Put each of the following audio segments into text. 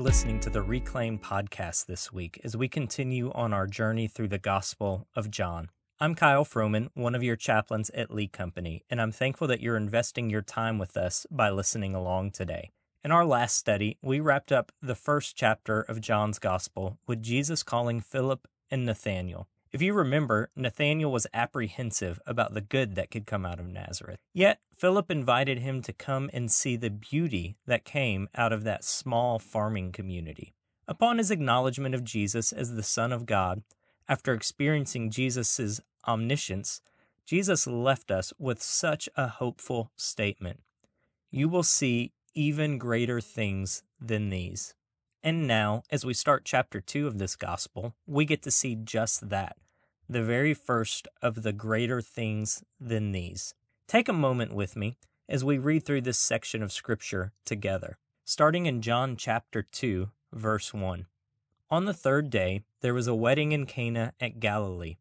listening to the Reclaim podcast this week as we continue on our journey through the Gospel of John. I'm Kyle Froman, one of your chaplains at Lee Company, and I'm thankful that you're investing your time with us by listening along today. In our last study, we wrapped up the first chapter of John's Gospel with Jesus calling Philip and Nathanael. If you remember, Nathanael was apprehensive about the good that could come out of Nazareth. Yet, Philip invited him to come and see the beauty that came out of that small farming community. Upon his acknowledgement of Jesus as the Son of God, after experiencing Jesus' omniscience, Jesus left us with such a hopeful statement You will see even greater things than these. And now, as we start chapter 2 of this gospel, we get to see just that the very first of the greater things than these. Take a moment with me as we read through this section of scripture together, starting in John chapter 2, verse 1. On the third day, there was a wedding in Cana at Galilee,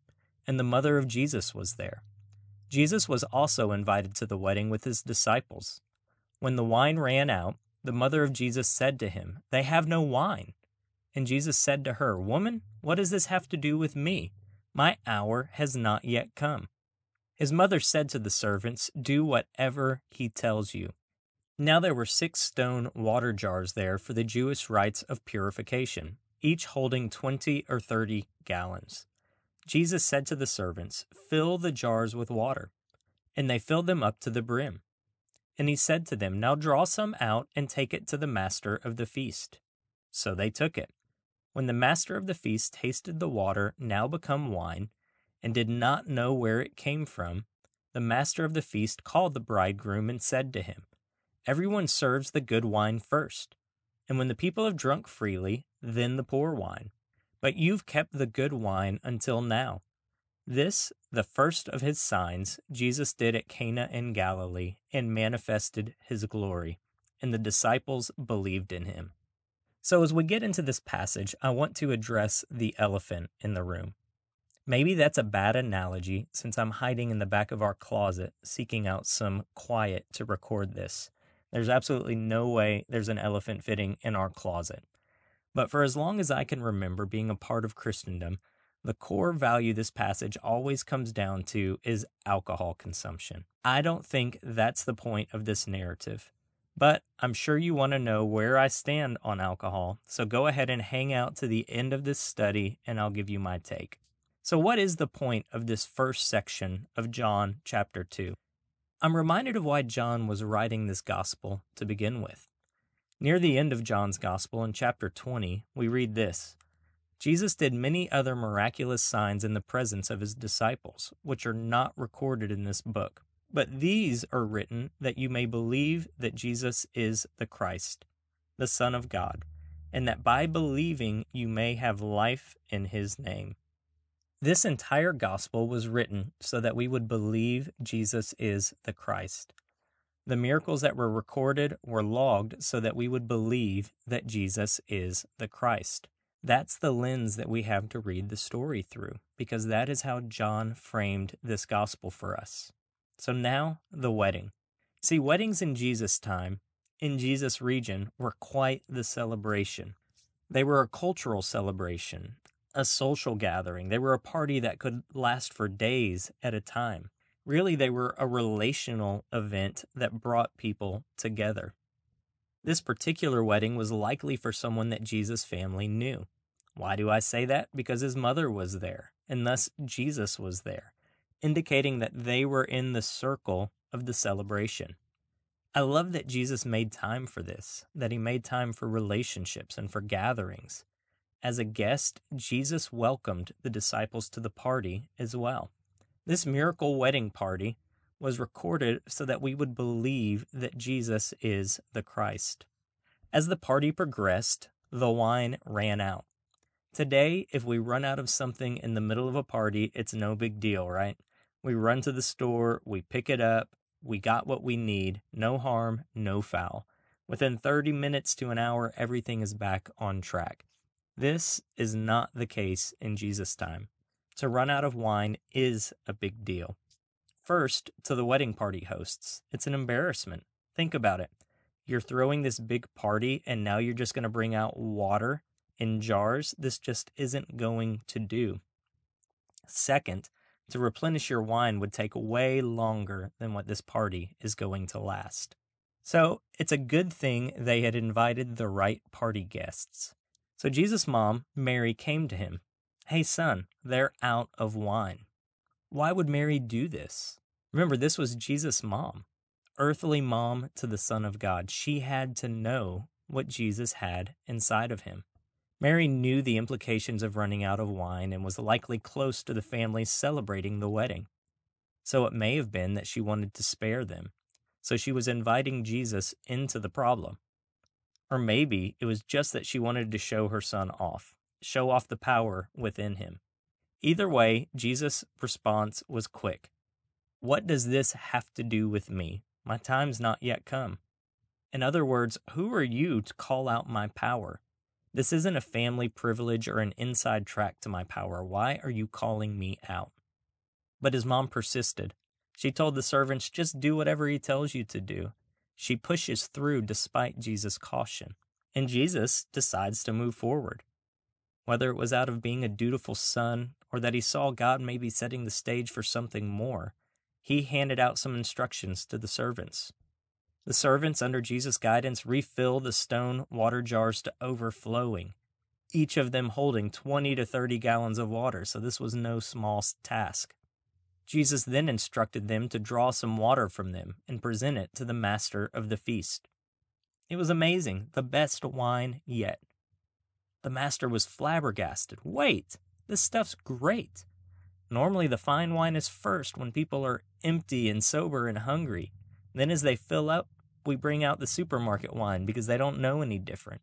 and the mother of Jesus was there. Jesus was also invited to the wedding with his disciples. When the wine ran out, the mother of Jesus said to him, They have no wine. And Jesus said to her, Woman, what does this have to do with me? My hour has not yet come. His mother said to the servants, Do whatever he tells you. Now there were six stone water jars there for the Jewish rites of purification, each holding twenty or thirty gallons. Jesus said to the servants, Fill the jars with water. And they filled them up to the brim. And he said to them, Now draw some out and take it to the master of the feast. So they took it. When the master of the feast tasted the water now become wine, and did not know where it came from, the master of the feast called the bridegroom and said to him, Everyone serves the good wine first, and when the people have drunk freely, then the poor wine. But you've kept the good wine until now. This, the first of his signs, Jesus did at Cana in Galilee and manifested his glory, and the disciples believed in him. So, as we get into this passage, I want to address the elephant in the room. Maybe that's a bad analogy since I'm hiding in the back of our closet seeking out some quiet to record this. There's absolutely no way there's an elephant fitting in our closet. But for as long as I can remember being a part of Christendom, the core value this passage always comes down to is alcohol consumption. I don't think that's the point of this narrative. But I'm sure you want to know where I stand on alcohol, so go ahead and hang out to the end of this study and I'll give you my take. So, what is the point of this first section of John chapter 2? I'm reminded of why John was writing this gospel to begin with. Near the end of John's gospel in chapter 20, we read this Jesus did many other miraculous signs in the presence of his disciples, which are not recorded in this book. But these are written that you may believe that Jesus is the Christ, the Son of God, and that by believing you may have life in his name. This entire gospel was written so that we would believe Jesus is the Christ. The miracles that were recorded were logged so that we would believe that Jesus is the Christ. That's the lens that we have to read the story through, because that is how John framed this gospel for us. So now, the wedding. See, weddings in Jesus' time, in Jesus' region, were quite the celebration. They were a cultural celebration, a social gathering. They were a party that could last for days at a time. Really, they were a relational event that brought people together. This particular wedding was likely for someone that Jesus' family knew. Why do I say that? Because his mother was there, and thus Jesus was there, indicating that they were in the circle of the celebration. I love that Jesus made time for this, that he made time for relationships and for gatherings. As a guest, Jesus welcomed the disciples to the party as well. This miracle wedding party was recorded so that we would believe that Jesus is the Christ. As the party progressed, the wine ran out. Today, if we run out of something in the middle of a party, it's no big deal, right? We run to the store, we pick it up, we got what we need, no harm, no foul. Within 30 minutes to an hour, everything is back on track. This is not the case in Jesus' time. To run out of wine is a big deal. First, to the wedding party hosts, it's an embarrassment. Think about it. You're throwing this big party and now you're just going to bring out water in jars. This just isn't going to do. Second, to replenish your wine would take way longer than what this party is going to last. So it's a good thing they had invited the right party guests. So Jesus' mom, Mary, came to him. Hey, son, they're out of wine. Why would Mary do this? Remember, this was Jesus' mom earthly mom to the Son of God. She had to know what Jesus had inside of him. Mary knew the implications of running out of wine and was likely close to the family celebrating the wedding. So it may have been that she wanted to spare them. So she was inviting Jesus into the problem. Or maybe it was just that she wanted to show her son off, show off the power within him. Either way, Jesus' response was quick. What does this have to do with me? My time's not yet come. In other words, who are you to call out my power? This isn't a family privilege or an inside track to my power. Why are you calling me out? But his mom persisted. She told the servants, just do whatever he tells you to do. She pushes through despite Jesus' caution. And Jesus decides to move forward. Whether it was out of being a dutiful son or that he saw God maybe setting the stage for something more, he handed out some instructions to the servants. The servants, under Jesus' guidance, refill the stone water jars to overflowing, each of them holding 20 to 30 gallons of water, so this was no small task. Jesus then instructed them to draw some water from them and present it to the master of the feast. It was amazing, the best wine yet. The master was flabbergasted. Wait, this stuff's great. Normally, the fine wine is first when people are empty and sober and hungry. Then, as they fill up, we bring out the supermarket wine because they don't know any different.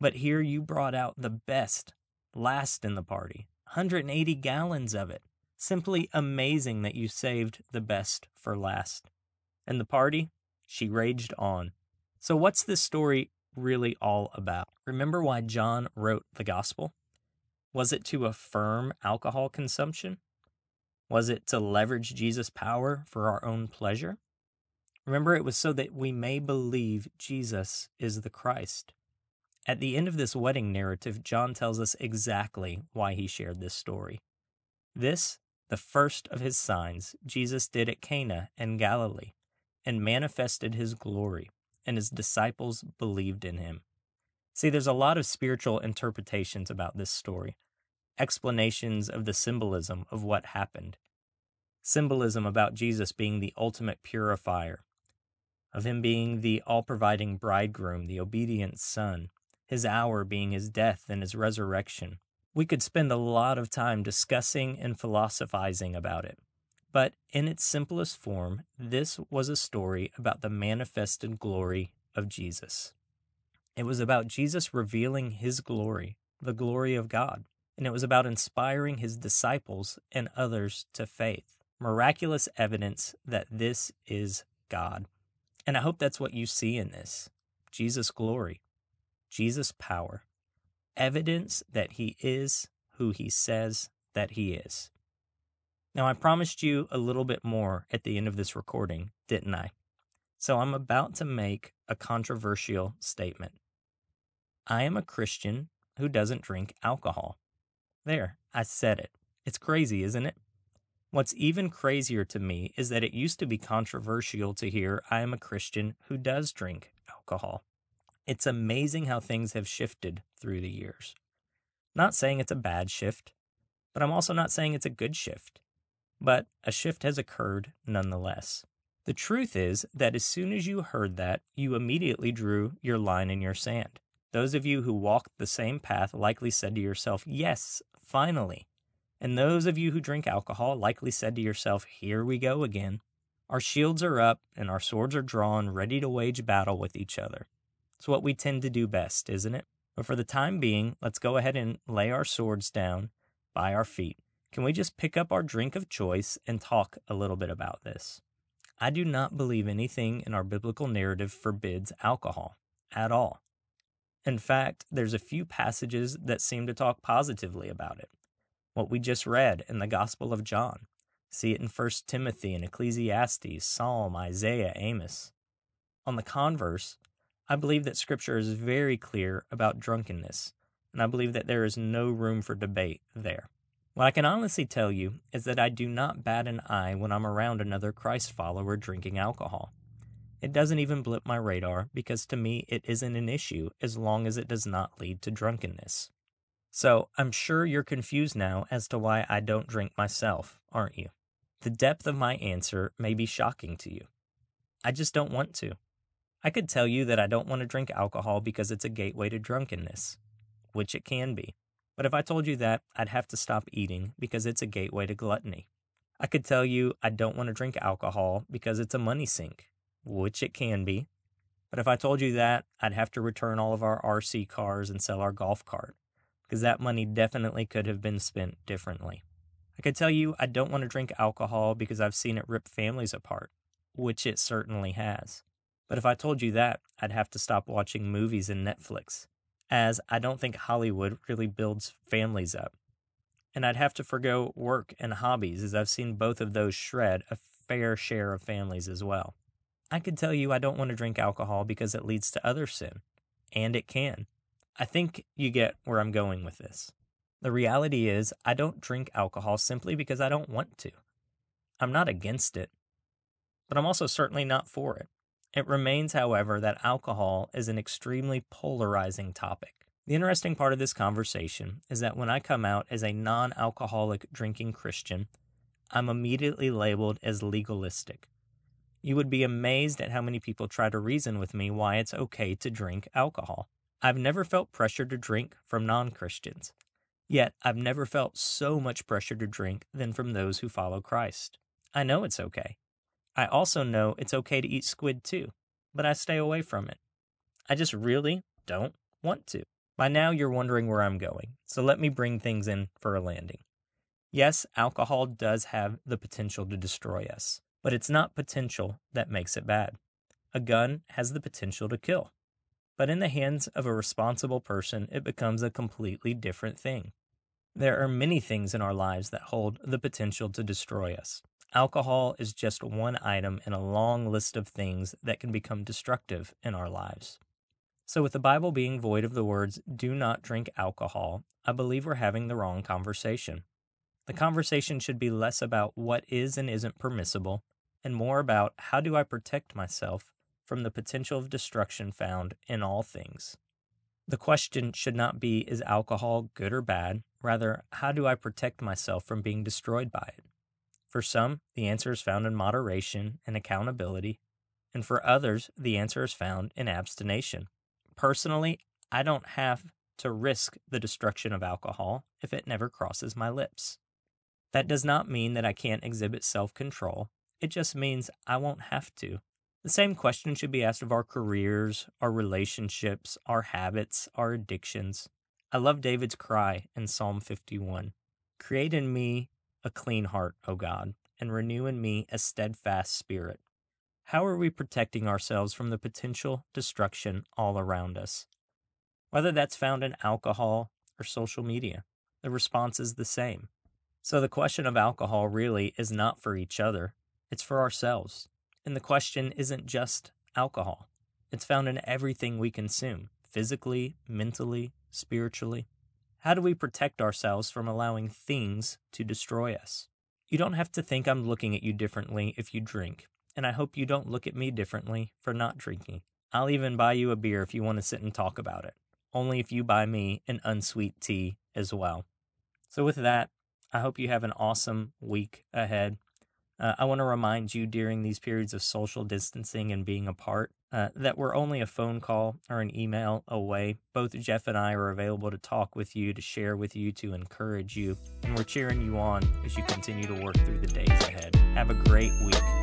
But here you brought out the best last in the party 180 gallons of it. Simply amazing that you saved the best for last. And the party? She raged on. So, what's this story really all about? Remember why John wrote the gospel? Was it to affirm alcohol consumption? Was it to leverage Jesus' power for our own pleasure? Remember, it was so that we may believe Jesus is the Christ. At the end of this wedding narrative, John tells us exactly why he shared this story. This, the first of his signs, Jesus did at Cana in Galilee and manifested his glory, and his disciples believed in him. See, there's a lot of spiritual interpretations about this story, explanations of the symbolism of what happened, symbolism about Jesus being the ultimate purifier, of him being the all providing bridegroom, the obedient son, his hour being his death and his resurrection. We could spend a lot of time discussing and philosophizing about it. But in its simplest form, this was a story about the manifested glory of Jesus. It was about Jesus revealing his glory, the glory of God, and it was about inspiring his disciples and others to faith. Miraculous evidence that this is God. And I hope that's what you see in this Jesus' glory, Jesus' power, evidence that he is who he says that he is. Now, I promised you a little bit more at the end of this recording, didn't I? So I'm about to make a controversial statement. I am a Christian who doesn't drink alcohol. There, I said it. It's crazy, isn't it? What's even crazier to me is that it used to be controversial to hear I am a Christian who does drink alcohol. It's amazing how things have shifted through the years. Not saying it's a bad shift, but I'm also not saying it's a good shift. But a shift has occurred nonetheless. The truth is that as soon as you heard that, you immediately drew your line in your sand. Those of you who walked the same path likely said to yourself, Yes, finally. And those of you who drink alcohol likely said to yourself, Here we go again. Our shields are up and our swords are drawn, ready to wage battle with each other. It's what we tend to do best, isn't it? But for the time being, let's go ahead and lay our swords down by our feet. Can we just pick up our drink of choice and talk a little bit about this? I do not believe anything in our biblical narrative forbids alcohol at all. In fact, there's a few passages that seem to talk positively about it. What we just read in the Gospel of John. See it in 1 Timothy and Ecclesiastes, Psalm, Isaiah, Amos. On the converse, I believe that Scripture is very clear about drunkenness, and I believe that there is no room for debate there. What I can honestly tell you is that I do not bat an eye when I'm around another Christ follower drinking alcohol. It doesn't even blip my radar because to me it isn't an issue as long as it does not lead to drunkenness. So I'm sure you're confused now as to why I don't drink myself, aren't you? The depth of my answer may be shocking to you. I just don't want to. I could tell you that I don't want to drink alcohol because it's a gateway to drunkenness, which it can be. But if I told you that, I'd have to stop eating because it's a gateway to gluttony. I could tell you I don't want to drink alcohol because it's a money sink, which it can be. But if I told you that, I'd have to return all of our RC cars and sell our golf cart because that money definitely could have been spent differently. I could tell you I don't want to drink alcohol because I've seen it rip families apart, which it certainly has. But if I told you that, I'd have to stop watching movies and Netflix as I don't think Hollywood really builds families up. And I'd have to forego work and hobbies, as I've seen both of those shred a fair share of families as well. I could tell you I don't want to drink alcohol because it leads to other sin, and it can. I think you get where I'm going with this. The reality is, I don't drink alcohol simply because I don't want to. I'm not against it, but I'm also certainly not for it. It remains, however, that alcohol is an extremely polarizing topic. The interesting part of this conversation is that when I come out as a non alcoholic drinking Christian, I'm immediately labeled as legalistic. You would be amazed at how many people try to reason with me why it's okay to drink alcohol. I've never felt pressure to drink from non Christians. Yet, I've never felt so much pressure to drink than from those who follow Christ. I know it's okay. I also know it's okay to eat squid too, but I stay away from it. I just really don't want to. By now, you're wondering where I'm going, so let me bring things in for a landing. Yes, alcohol does have the potential to destroy us, but it's not potential that makes it bad. A gun has the potential to kill, but in the hands of a responsible person, it becomes a completely different thing. There are many things in our lives that hold the potential to destroy us. Alcohol is just one item in a long list of things that can become destructive in our lives. So, with the Bible being void of the words, do not drink alcohol, I believe we're having the wrong conversation. The conversation should be less about what is and isn't permissible, and more about how do I protect myself from the potential of destruction found in all things. The question should not be is alcohol good or bad? Rather, how do I protect myself from being destroyed by it? For some, the answer is found in moderation and accountability, and for others, the answer is found in abstination. Personally, I don't have to risk the destruction of alcohol if it never crosses my lips. That does not mean that I can't exhibit self control, it just means I won't have to. The same question should be asked of our careers, our relationships, our habits, our addictions. I love David's cry in Psalm 51 Create in me a clean heart, O God, and renew in me a steadfast spirit. How are we protecting ourselves from the potential destruction all around us? Whether that's found in alcohol or social media, the response is the same. So the question of alcohol really is not for each other, it's for ourselves. And the question isn't just alcohol, it's found in everything we consume physically, mentally, spiritually. How do we protect ourselves from allowing things to destroy us? You don't have to think I'm looking at you differently if you drink, and I hope you don't look at me differently for not drinking. I'll even buy you a beer if you want to sit and talk about it, only if you buy me an unsweet tea as well. So, with that, I hope you have an awesome week ahead. Uh, I want to remind you during these periods of social distancing and being apart uh, that we're only a phone call or an email away. Both Jeff and I are available to talk with you, to share with you, to encourage you, and we're cheering you on as you continue to work through the days ahead. Have a great week.